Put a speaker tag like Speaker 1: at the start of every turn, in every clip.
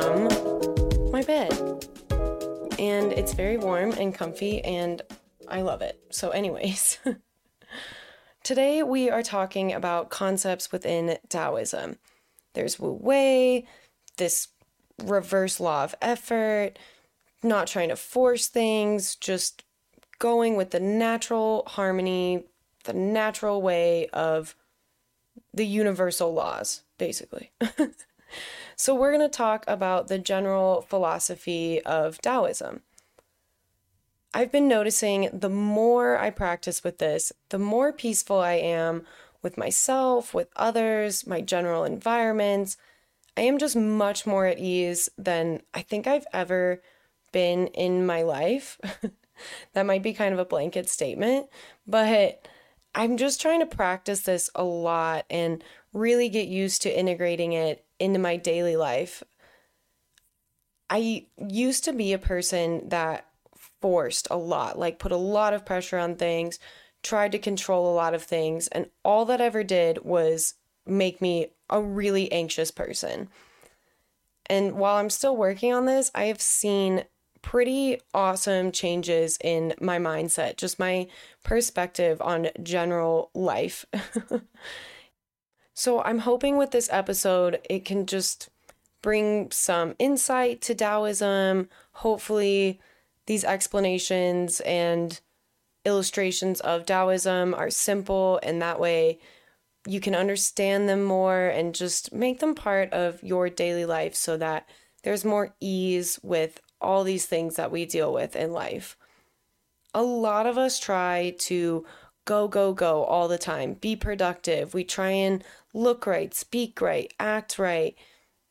Speaker 1: from my bed. And it's very warm and comfy, and I love it. So, anyways, today we are talking about concepts within Taoism. There's Wu Wei, this reverse law of effort, not trying to force things, just going with the natural harmony, the natural way of the universal laws, basically. so, we're going to talk about the general philosophy of Taoism. I've been noticing the more I practice with this, the more peaceful I am with myself, with others, my general environments. I am just much more at ease than I think I've ever been in my life. that might be kind of a blanket statement, but I'm just trying to practice this a lot and really get used to integrating it into my daily life. I used to be a person that forced a lot, like put a lot of pressure on things, tried to control a lot of things, and all that ever did was make me a really anxious person. And while I'm still working on this, I have seen pretty awesome changes in my mindset, just my perspective on general life. so I'm hoping with this episode, it can just bring some insight to Taoism. Hopefully, these explanations and illustrations of Taoism are simple, and that way you can understand them more and just make them part of your daily life so that there's more ease with all these things that we deal with in life. A lot of us try to go, go, go all the time, be productive. We try and look right, speak right, act right,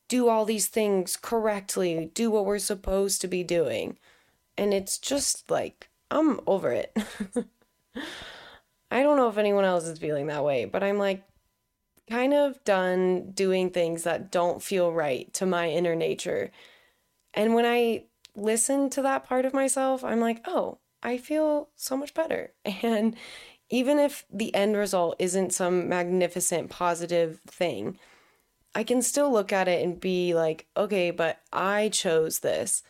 Speaker 1: do all these things correctly, do what we're supposed to be doing. And it's just like, I'm over it. I don't know if anyone else is feeling that way, but I'm like kind of done doing things that don't feel right to my inner nature. And when I listen to that part of myself, I'm like, oh, I feel so much better. And even if the end result isn't some magnificent positive thing, I can still look at it and be like, okay, but I chose this.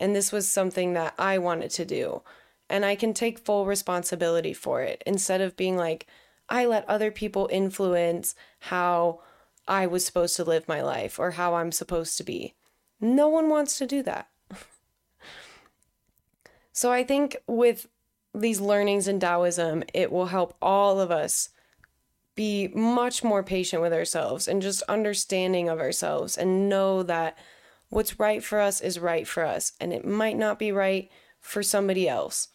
Speaker 1: And this was something that I wanted to do. And I can take full responsibility for it instead of being like, I let other people influence how I was supposed to live my life or how I'm supposed to be. No one wants to do that. So I think with these learnings in Taoism, it will help all of us be much more patient with ourselves and just understanding of ourselves and know that what's right for us is right for us and it might not be right for somebody else.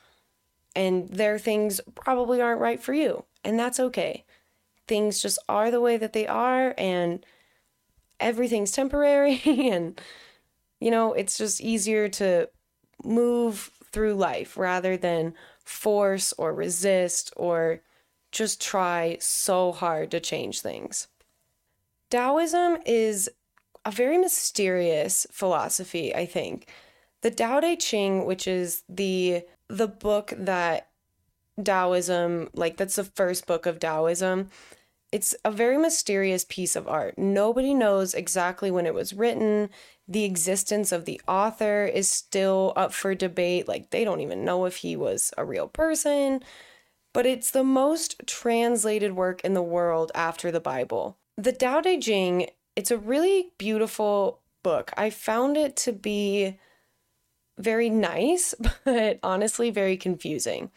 Speaker 1: And their things probably aren't right for you, and that's okay. Things just are the way that they are, and everything's temporary, and you know, it's just easier to move through life rather than force or resist or just try so hard to change things. Taoism is a very mysterious philosophy, I think. The Tao Te Ching, which is the the book that Taoism, like that's the first book of Taoism, it's a very mysterious piece of art. Nobody knows exactly when it was written. The existence of the author is still up for debate. Like, they don't even know if he was a real person. But it's the most translated work in the world after the Bible. The Tao Te Ching, it's a really beautiful book. I found it to be very nice, but honestly, very confusing.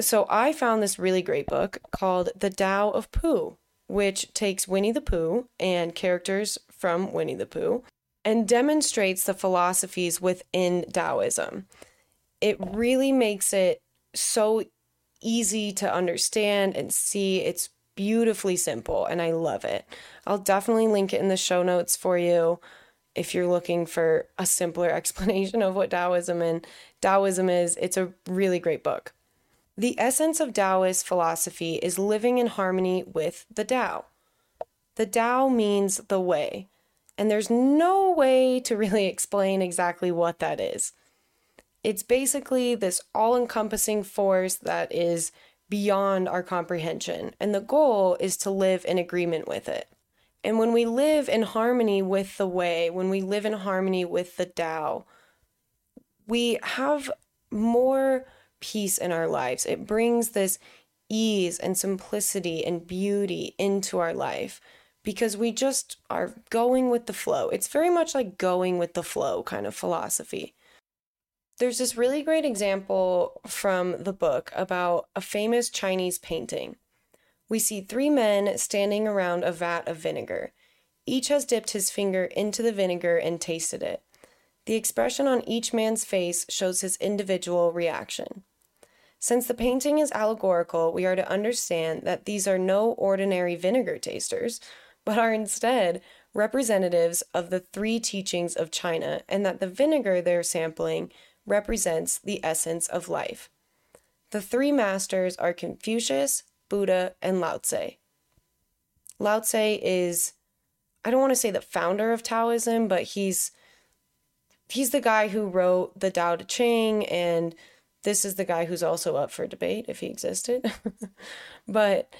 Speaker 1: So I found this really great book called The Tao of Pooh, which takes Winnie the Pooh and characters from Winnie the Pooh and demonstrates the philosophies within Taoism. It really makes it so easy to understand and see. It's beautifully simple and I love it. I'll definitely link it in the show notes for you if you're looking for a simpler explanation of what Taoism and Taoism is. It's a really great book. The essence of Taoist philosophy is living in harmony with the Tao. The Tao means the way, and there's no way to really explain exactly what that is. It's basically this all encompassing force that is beyond our comprehension, and the goal is to live in agreement with it. And when we live in harmony with the way, when we live in harmony with the Tao, we have more peace in our lives. It brings this ease and simplicity and beauty into our life because we just are going with the flow. It's very much like going with the flow kind of philosophy. There's this really great example from the book about a famous Chinese painting. We see three men standing around a vat of vinegar. Each has dipped his finger into the vinegar and tasted it. The expression on each man's face shows his individual reaction. Since the painting is allegorical, we are to understand that these are no ordinary vinegar tasters, but are instead representatives of the three teachings of China, and that the vinegar they're sampling represents the essence of life. The three masters are Confucius, Buddha, and Lao Tse. Lao Tse is, I don't want to say the founder of Taoism, but he's he's the guy who wrote the Tao Te Ching, and this is the guy who's also up for debate if he existed. but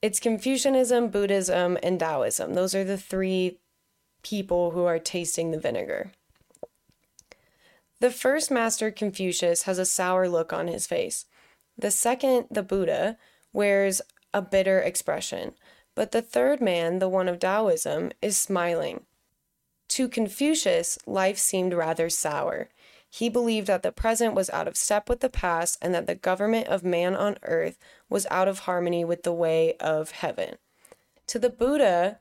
Speaker 1: it's Confucianism, Buddhism, and Taoism. Those are the three people who are tasting the vinegar. The first master, Confucius, has a sour look on his face. The second, the Buddha, wears a bitter expression. But the third man, the one of Taoism, is smiling. To Confucius, life seemed rather sour. He believed that the present was out of step with the past and that the government of man on earth was out of harmony with the way of heaven. To the Buddha,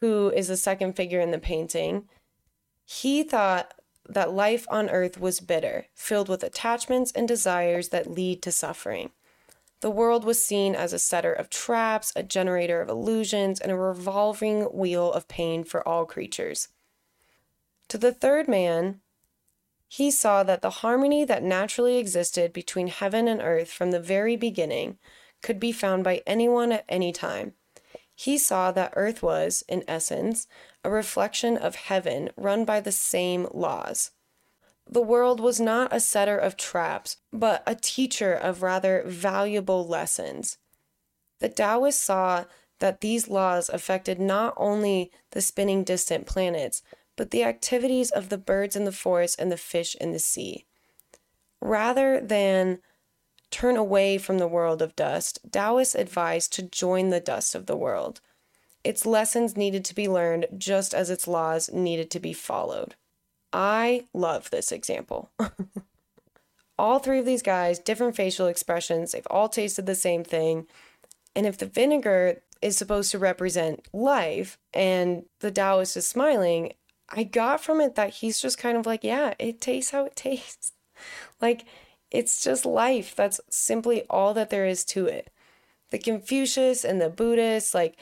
Speaker 1: who is the second figure in the painting, he thought that life on earth was bitter, filled with attachments and desires that lead to suffering. The world was seen as a setter of traps, a generator of illusions, and a revolving wheel of pain for all creatures. To the third man, he saw that the harmony that naturally existed between heaven and earth from the very beginning could be found by anyone at any time. He saw that earth was, in essence, a reflection of heaven run by the same laws. The world was not a setter of traps, but a teacher of rather valuable lessons. The Taoists saw that these laws affected not only the spinning distant planets, but the activities of the birds in the forest and the fish in the sea. Rather than turn away from the world of dust, Taoists advised to join the dust of the world. Its lessons needed to be learned just as its laws needed to be followed. I love this example. all three of these guys, different facial expressions, they've all tasted the same thing. And if the vinegar is supposed to represent life and the Taoist is smiling, I got from it that he's just kind of like, yeah, it tastes how it tastes. like, it's just life. That's simply all that there is to it. The Confucius and the Buddhists, like,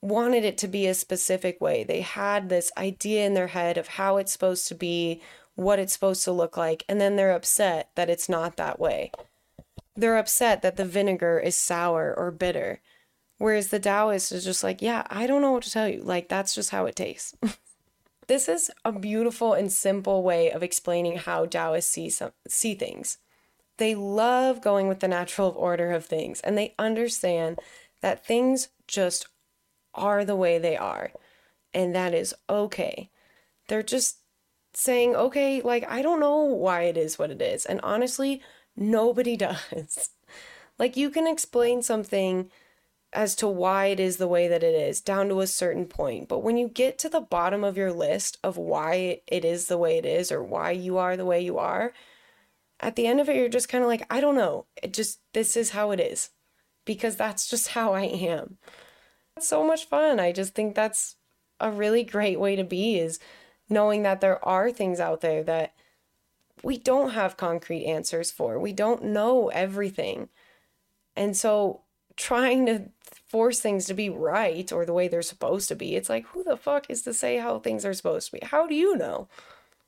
Speaker 1: wanted it to be a specific way. They had this idea in their head of how it's supposed to be, what it's supposed to look like, and then they're upset that it's not that way. They're upset that the vinegar is sour or bitter. Whereas the Taoist is just like, yeah, I don't know what to tell you. Like, that's just how it tastes. This is a beautiful and simple way of explaining how Taoists see, some, see things. They love going with the natural order of things and they understand that things just are the way they are and that is okay. They're just saying, okay, like, I don't know why it is what it is. And honestly, nobody does. like, you can explain something as to why it is the way that it is down to a certain point. But when you get to the bottom of your list of why it is the way it is or why you are the way you are, at the end of it, you're just kind of like, I don't know. It just, this is how it is because that's just how I am. It's so much fun. I just think that's a really great way to be is knowing that there are things out there that we don't have concrete answers for. We don't know everything. And so trying to force things to be right or the way they're supposed to be. It's like, who the fuck is to say how things are supposed to be? How do you know?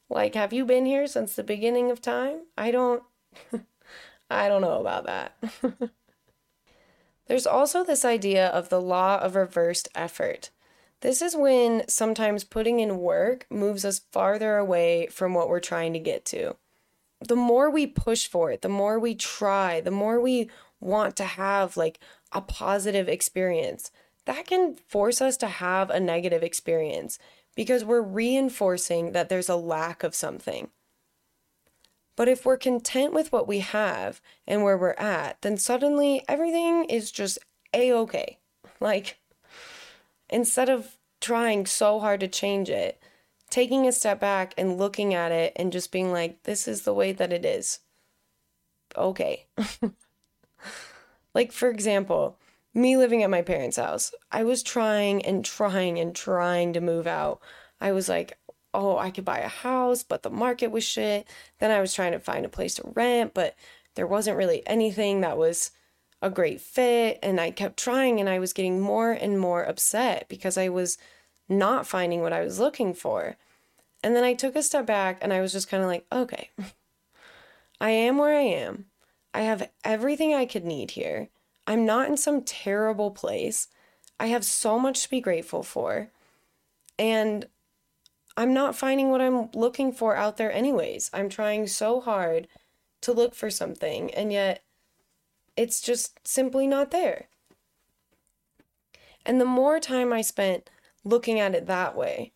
Speaker 1: Like, have you been here since the beginning of time? I don't, I don't know about that. There's also this idea of the law of reversed effort. This is when sometimes putting in work moves us farther away from what we're trying to get to. The more we push for it, the more we try, the more we want to have like a positive experience, that can force us to have a negative experience because we're reinforcing that there's a lack of something. But if we're content with what we have and where we're at, then suddenly everything is just a okay. Like, instead of trying so hard to change it, taking a step back and looking at it and just being like, this is the way that it is. Okay. like, for example, me living at my parents' house, I was trying and trying and trying to move out. I was like, oh, I could buy a house, but the market was shit. Then I was trying to find a place to rent, but there wasn't really anything that was a great fit. And I kept trying and I was getting more and more upset because I was not finding what I was looking for. And then I took a step back and I was just kind of like, okay, I am where I am. I have everything I could need here. I'm not in some terrible place. I have so much to be grateful for. And I'm not finding what I'm looking for out there, anyways. I'm trying so hard to look for something, and yet it's just simply not there. And the more time I spent looking at it that way,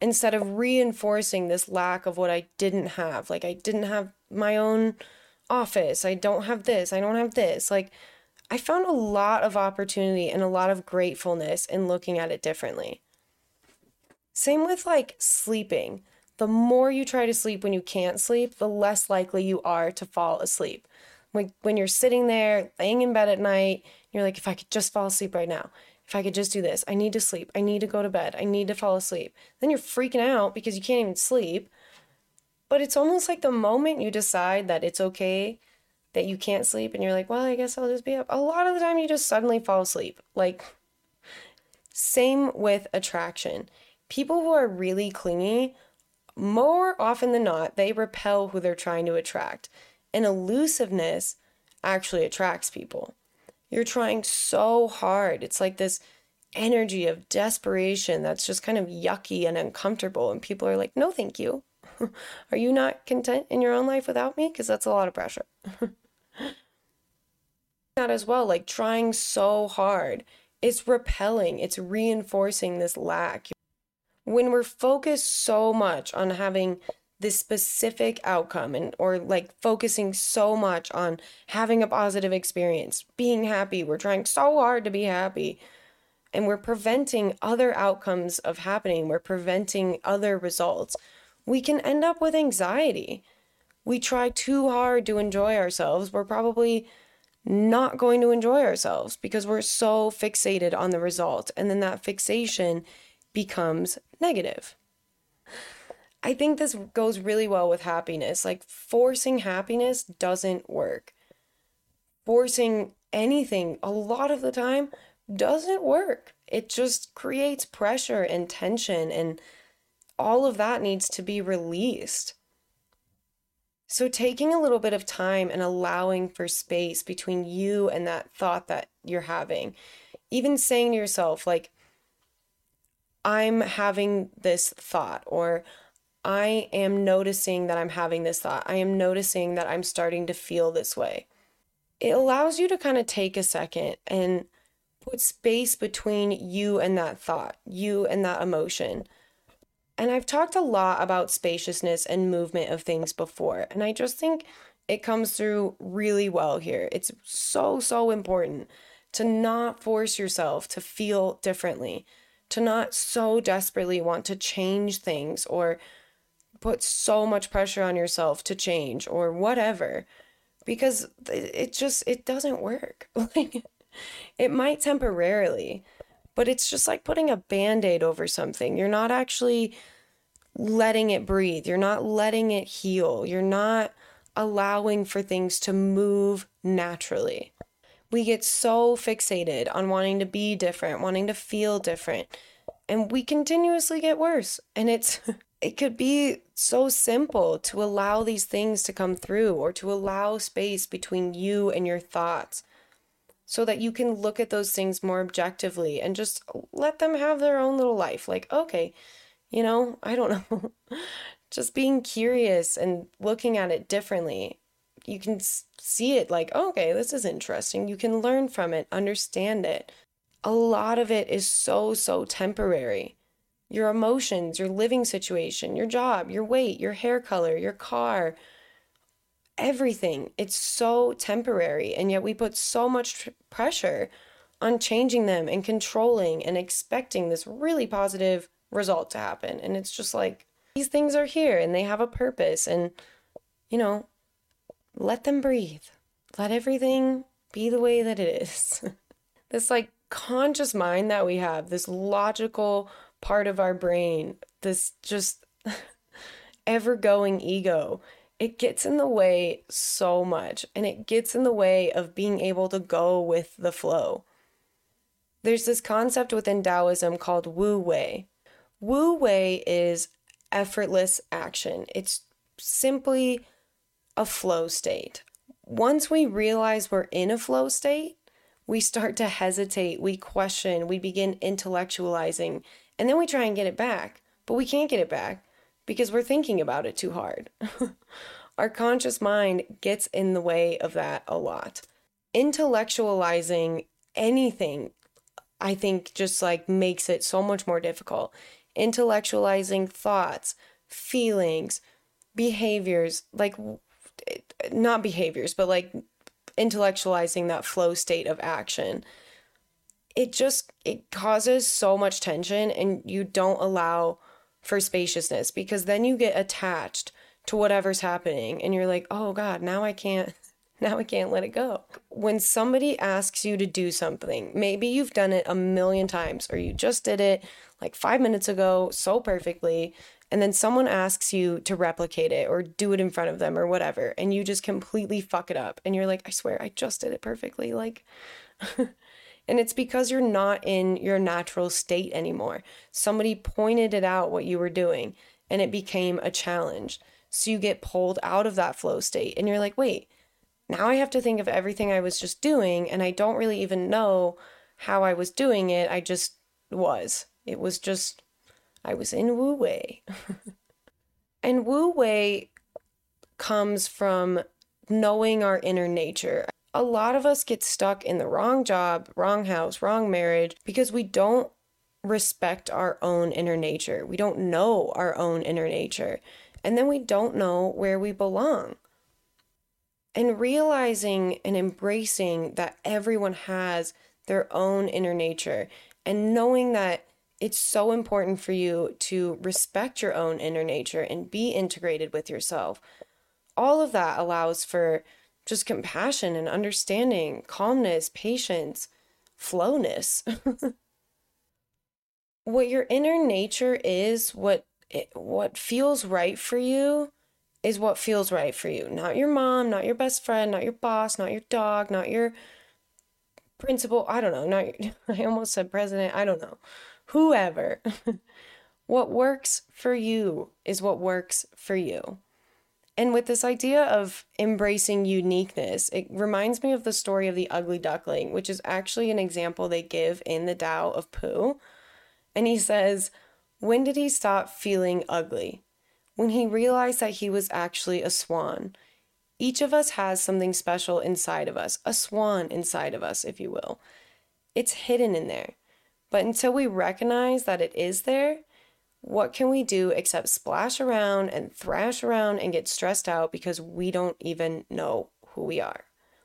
Speaker 1: instead of reinforcing this lack of what I didn't have, like I didn't have my own office, I don't have this, I don't have this, like I found a lot of opportunity and a lot of gratefulness in looking at it differently. Same with like sleeping. The more you try to sleep when you can't sleep, the less likely you are to fall asleep. Like when you're sitting there laying in bed at night, you're like, if I could just fall asleep right now, if I could just do this, I need to sleep, I need to go to bed, I need to fall asleep. Then you're freaking out because you can't even sleep. But it's almost like the moment you decide that it's okay that you can't sleep and you're like, well, I guess I'll just be up. A lot of the time you just suddenly fall asleep. Like, same with attraction people who are really clingy, more often than not, they repel who they're trying to attract. And elusiveness actually attracts people. You're trying so hard. It's like this energy of desperation that's just kind of yucky and uncomfortable. And people are like, no, thank you. are you not content in your own life without me? Because that's a lot of pressure. that as well, like trying so hard. It's repelling, it's reinforcing this lack when we're focused so much on having this specific outcome and or like focusing so much on having a positive experience, being happy, we're trying so hard to be happy and we're preventing other outcomes of happening, we're preventing other results. We can end up with anxiety. We try too hard to enjoy ourselves. We're probably not going to enjoy ourselves because we're so fixated on the result. And then that fixation becomes negative. I think this goes really well with happiness. Like, forcing happiness doesn't work. Forcing anything a lot of the time doesn't work. It just creates pressure and tension, and all of that needs to be released. So, taking a little bit of time and allowing for space between you and that thought that you're having, even saying to yourself, like, I'm having this thought, or I am noticing that I'm having this thought. I am noticing that I'm starting to feel this way. It allows you to kind of take a second and put space between you and that thought, you and that emotion. And I've talked a lot about spaciousness and movement of things before, and I just think it comes through really well here. It's so, so important to not force yourself to feel differently to not so desperately want to change things or put so much pressure on yourself to change or whatever because it just it doesn't work like it might temporarily but it's just like putting a band-aid over something. You're not actually letting it breathe. You're not letting it heal. You're not allowing for things to move naturally. We get so fixated on wanting to be different, wanting to feel different, and we continuously get worse. And it's it could be so simple to allow these things to come through or to allow space between you and your thoughts so that you can look at those things more objectively and just let them have their own little life. Like, okay, you know, I don't know. just being curious and looking at it differently you can see it like, okay, this is interesting. You can learn from it, understand it. a lot of it is so, so temporary. Your emotions, your living situation, your job, your weight, your hair color, your car, everything. It's so temporary. And yet we put so much tr- pressure on changing them and controlling and expecting this really positive result to happen. And it's just like, these things are here and they have a purpose. And, you know, let them breathe. Let everything be the way that it is. this like conscious mind that we have, this logical part of our brain, this just ever going ego it gets in the way so much and it gets in the way of being able to go with the flow. There's this concept within Taoism called Wu Wei. Wu Wei is effortless action, it's simply a flow state. Once we realize we're in a flow state, we start to hesitate, we question, we begin intellectualizing, and then we try and get it back. But we can't get it back because we're thinking about it too hard. Our conscious mind gets in the way of that a lot. Intellectualizing anything, I think, just like makes it so much more difficult. Intellectualizing thoughts, feelings, behaviors, like not behaviors, but like intellectualizing that flow state of action it just it causes so much tension and you don't allow for spaciousness because then you get attached to whatever's happening and you're like, "Oh god, now I can't now I can't let it go." When somebody asks you to do something, maybe you've done it a million times or you just did it like 5 minutes ago so perfectly and then someone asks you to replicate it or do it in front of them or whatever and you just completely fuck it up and you're like, "I swear I just did it perfectly." Like And it's because you're not in your natural state anymore. Somebody pointed it out what you were doing and it became a challenge. So you get pulled out of that flow state and you're like, wait, now I have to think of everything I was just doing and I don't really even know how I was doing it. I just was. It was just, I was in Wu Wei. and Wu Wei comes from knowing our inner nature a lot of us get stuck in the wrong job, wrong house, wrong marriage because we don't respect our own inner nature. We don't know our own inner nature. And then we don't know where we belong. And realizing and embracing that everyone has their own inner nature and knowing that it's so important for you to respect your own inner nature and be integrated with yourself. All of that allows for just compassion and understanding, calmness, patience, flowness. what your inner nature is, what it, what feels right for you is what feels right for you. Not your mom, not your best friend, not your boss, not your dog, not your principal, I don't know, not your, I almost said president, I don't know. Whoever. what works for you is what works for you. And with this idea of embracing uniqueness, it reminds me of the story of the ugly duckling, which is actually an example they give in the Tao of Pooh. And he says, When did he stop feeling ugly? When he realized that he was actually a swan. Each of us has something special inside of us, a swan inside of us, if you will. It's hidden in there. But until we recognize that it is there, what can we do except splash around and thrash around and get stressed out because we don't even know who we are?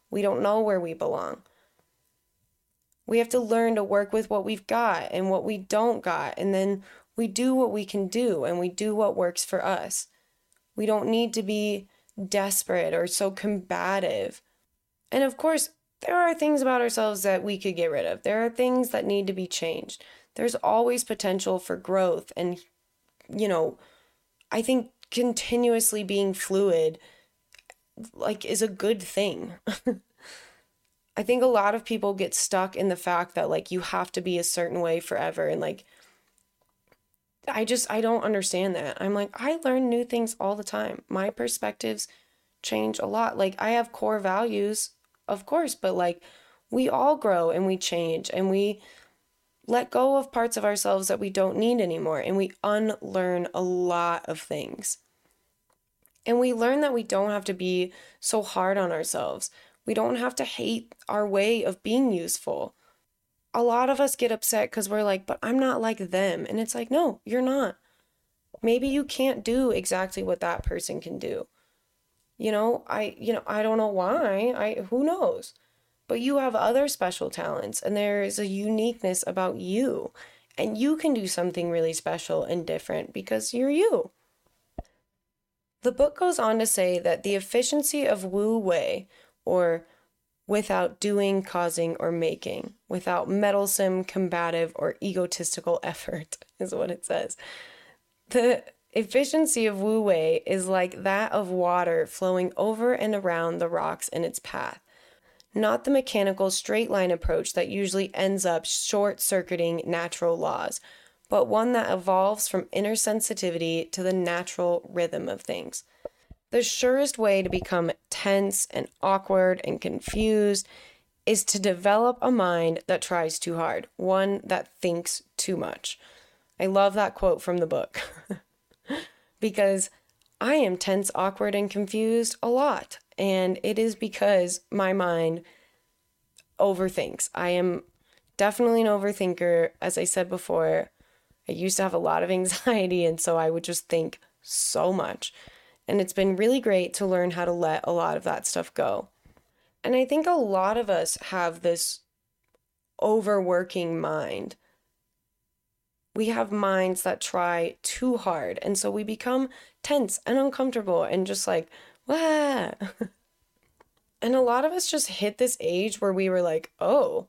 Speaker 1: We don't know where we belong. We have to learn to work with what we've got and what we don't got, and then we do what we can do and we do what works for us. We don't need to be desperate or so combative. And of course, there are things about ourselves that we could get rid of. There are things that need to be changed there's always potential for growth and you know i think continuously being fluid like is a good thing. I think a lot of people get stuck in the fact that like you have to be a certain way forever and like i just i don't understand that. I'm like i learn new things all the time. My perspectives change a lot. Like i have core values of course but like we all grow and we change and we let go of parts of ourselves that we don't need anymore and we unlearn a lot of things. And we learn that we don't have to be so hard on ourselves. We don't have to hate our way of being useful. a lot of us get upset because we're like, but I'm not like them. And it's like, no, you're not. Maybe you can't do exactly what that person can do. You know, I you know, I don't know why. I who knows. But you have other special talents and there is a uniqueness about you. And you can do something really special and different because you're you. The book goes on to say that the efficiency of Wu Wei, or without doing, causing, or making, without meddlesome, combative, or egotistical effort, is what it says. The efficiency of Wu Wei is like that of water flowing over and around the rocks in its path, not the mechanical straight line approach that usually ends up short circuiting natural laws, but one that evolves from inner sensitivity to the natural rhythm of things. The surest way to become tense and awkward and confused is to develop a mind that tries too hard, one that thinks too much. I love that quote from the book because I am tense, awkward, and confused a lot. And it is because my mind overthinks. I am definitely an overthinker. As I said before, I used to have a lot of anxiety, and so I would just think so much. And it's been really great to learn how to let a lot of that stuff go. And I think a lot of us have this overworking mind. We have minds that try too hard. And so we become tense and uncomfortable and just like, wah. and a lot of us just hit this age where we were like, oh,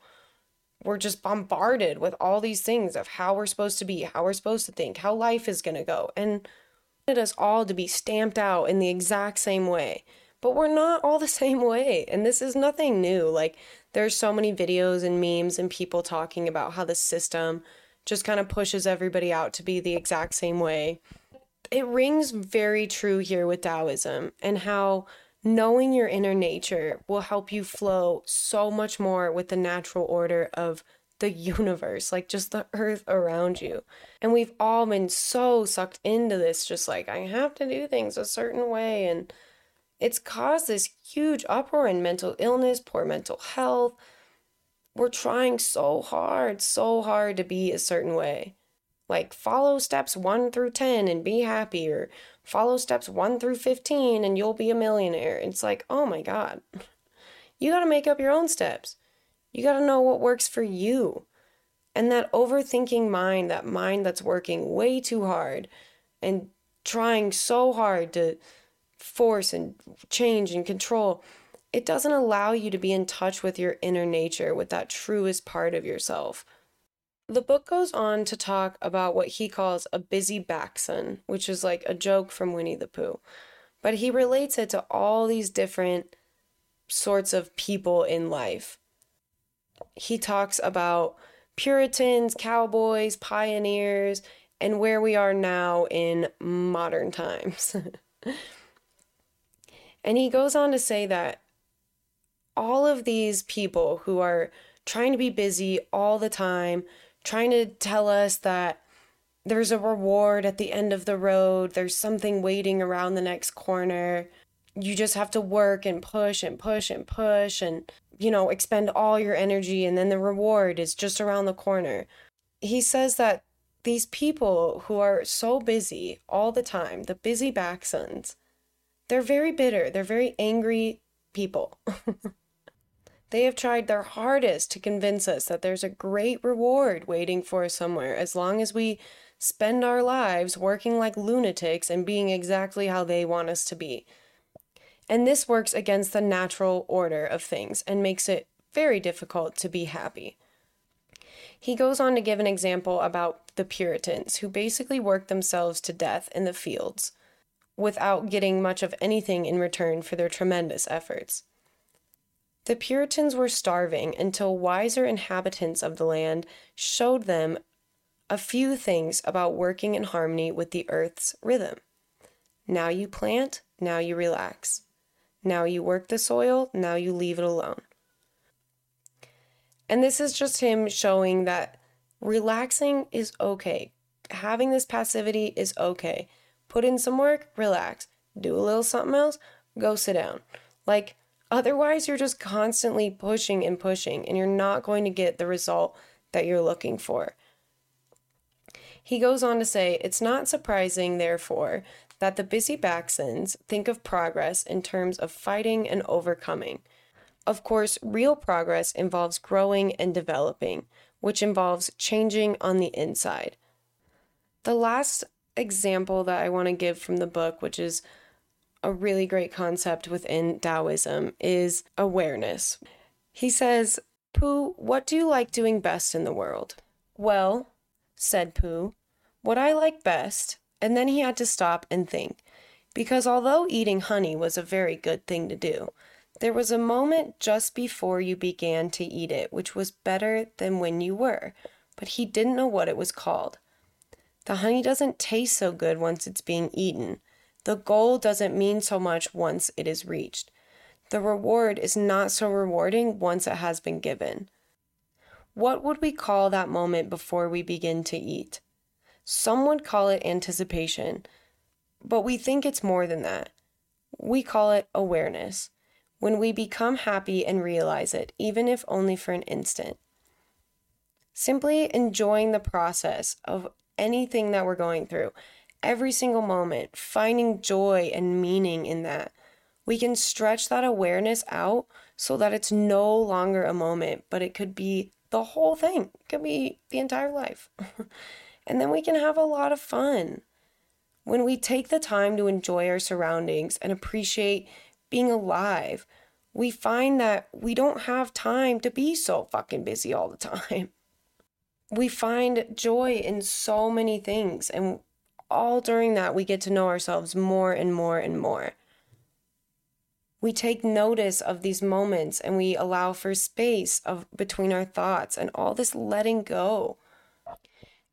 Speaker 1: we're just bombarded with all these things of how we're supposed to be, how we're supposed to think, how life is going to go. And wanted us all to be stamped out in the exact same way. But we're not all the same way. And this is nothing new. Like, there's so many videos and memes and people talking about how the system just kind of pushes everybody out to be the exact same way. It rings very true here with Taoism and how knowing your inner nature will help you flow so much more with the natural order of the universe, like just the earth around you. And we've all been so sucked into this, just like, I have to do things a certain way. And it's caused this huge uproar in mental illness, poor mental health. We're trying so hard, so hard to be a certain way. Like, follow steps one through 10 and be happy, or follow steps one through 15 and you'll be a millionaire. It's like, oh my God. You got to make up your own steps. You got to know what works for you. And that overthinking mind, that mind that's working way too hard and trying so hard to force and change and control, it doesn't allow you to be in touch with your inner nature, with that truest part of yourself. The book goes on to talk about what he calls a busy backson, which is like a joke from Winnie the Pooh. But he relates it to all these different sorts of people in life he talks about Puritans, cowboys, pioneers, and where we are now in modern times. and he goes on to say that all of these people who are trying to be busy all the time, trying to tell us that there's a reward at the end of the road, there's something waiting around the next corner. You just have to work and push and push and push and you know, expend all your energy and then the reward is just around the corner. He says that these people who are so busy all the time, the busy backsons, they're very bitter. They're very angry people. they have tried their hardest to convince us that there's a great reward waiting for us somewhere as long as we spend our lives working like lunatics and being exactly how they want us to be. And this works against the natural order of things and makes it very difficult to be happy. He goes on to give an example about the Puritans, who basically worked themselves to death in the fields without getting much of anything in return for their tremendous efforts. The Puritans were starving until wiser inhabitants of the land showed them a few things about working in harmony with the earth's rhythm. Now you plant, now you relax. Now you work the soil, now you leave it alone. And this is just him showing that relaxing is okay. Having this passivity is okay. Put in some work, relax. Do a little something else, go sit down. Like, otherwise, you're just constantly pushing and pushing, and you're not going to get the result that you're looking for. He goes on to say, It's not surprising, therefore, that the busy Backsons think of progress in terms of fighting and overcoming. Of course, real progress involves growing and developing, which involves changing on the inside. The last example that I want to give from the book, which is a really great concept within Taoism, is awareness. He says, Pooh, what do you like doing best in the world? Well, said Pooh, what I like best, and then he had to stop and think, because although eating honey was a very good thing to do, there was a moment just before you began to eat it which was better than when you were, but he didn't know what it was called. The honey doesn't taste so good once it's being eaten. The goal doesn't mean so much once it is reached. The reward is not so rewarding once it has been given. What would we call that moment before we begin to eat? Some would call it anticipation, but we think it's more than that. We call it awareness when we become happy and realize it, even if only for an instant. Simply enjoying the process of anything that we're going through, every single moment, finding joy and meaning in that. We can stretch that awareness out so that it's no longer a moment, but it could be the whole thing, it could be the entire life. and then we can have a lot of fun. When we take the time to enjoy our surroundings and appreciate being alive, we find that we don't have time to be so fucking busy all the time. We find joy in so many things, and all during that, we get to know ourselves more and more and more. We take notice of these moments and we allow for space of between our thoughts and all this letting go.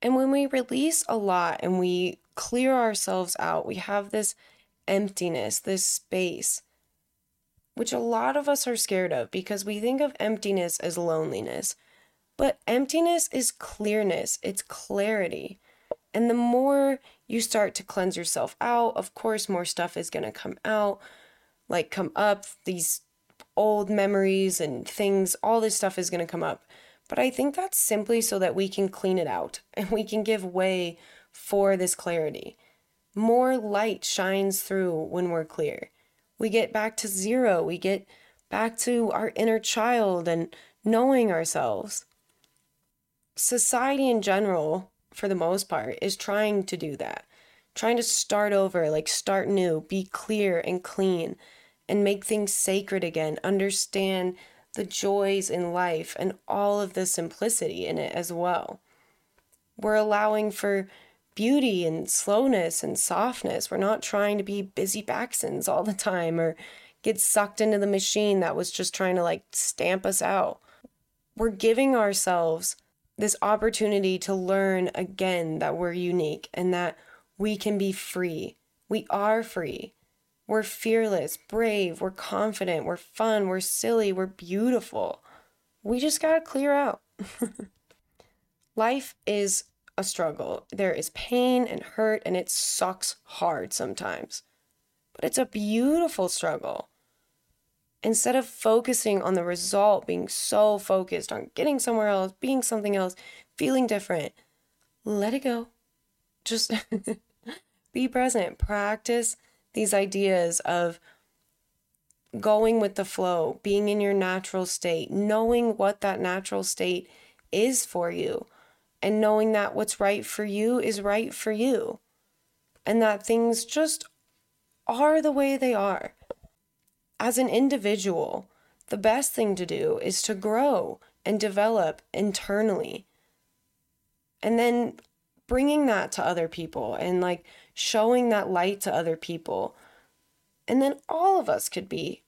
Speaker 1: And when we release a lot and we clear ourselves out, we have this emptiness, this space which a lot of us are scared of because we think of emptiness as loneliness. But emptiness is clearness, it's clarity. And the more you start to cleanse yourself out, of course, more stuff is going to come out, like come up, these old memories and things, all this stuff is going to come up. But I think that's simply so that we can clean it out and we can give way for this clarity. More light shines through when we're clear we get back to zero. We get back to our inner child and knowing ourselves. Society in general, for the most part, is trying to do that, trying to start over, like start new, be clear and clean, and make things sacred again, understand the joys in life and all of the simplicity in it as well. We're allowing for beauty and slowness and softness. We're not trying to be busy Backsons all the time or get sucked into the machine that was just trying to like stamp us out. We're giving ourselves this opportunity to learn again that we're unique and that we can be free. We are free. We're fearless, brave, we're confident, we're fun, we're silly, we're beautiful. We just got to clear out. Life is a struggle. There is pain and hurt, and it sucks hard sometimes. But it's a beautiful struggle. Instead of focusing on the result, being so focused on getting somewhere else, being something else, feeling different, let it go. Just be present. Practice these ideas of going with the flow, being in your natural state, knowing what that natural state is for you and knowing that what's right for you is right for you and that things just are the way they are. As an individual, the best thing to do is to grow and develop internally. And then bringing that to other people and like showing that light to other people. And then all of us could be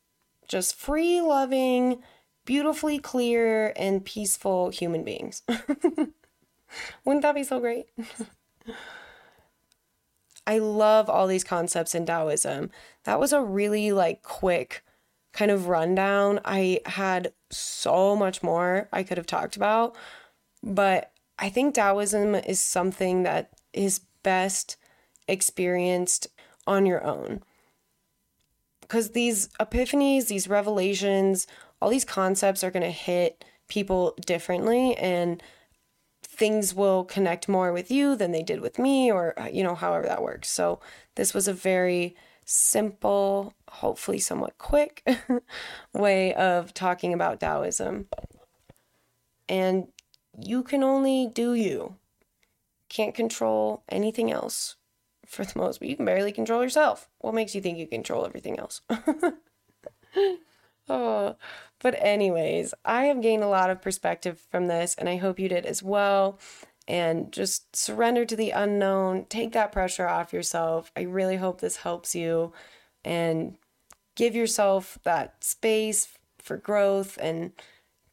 Speaker 1: just free loving, beautifully clear, and peaceful human beings. Wouldn't that be so great? I love all these concepts in Taoism. That was a really like quick kind of rundown. I had so much more I could have talked about, but I think Taoism is something that is best experienced on your own. Because these epiphanies, these revelations, all these concepts are going to hit people differently. And things will connect more with you than they did with me, or, uh, you know, however that works. So, this was a very simple, hopefully somewhat quick way of talking about Taoism. And you can only do you. Can't control anything else for the most, but you can barely control yourself. What makes you think you control everything else? oh, but, anyways, I have gained a lot of perspective from this, and I hope you did as well. And just surrender to the unknown, take that pressure off yourself. I really hope this helps you and give yourself that space for growth and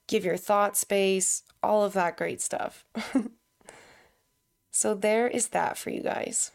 Speaker 1: give your thought space, all of that great stuff. so, there is that for you guys.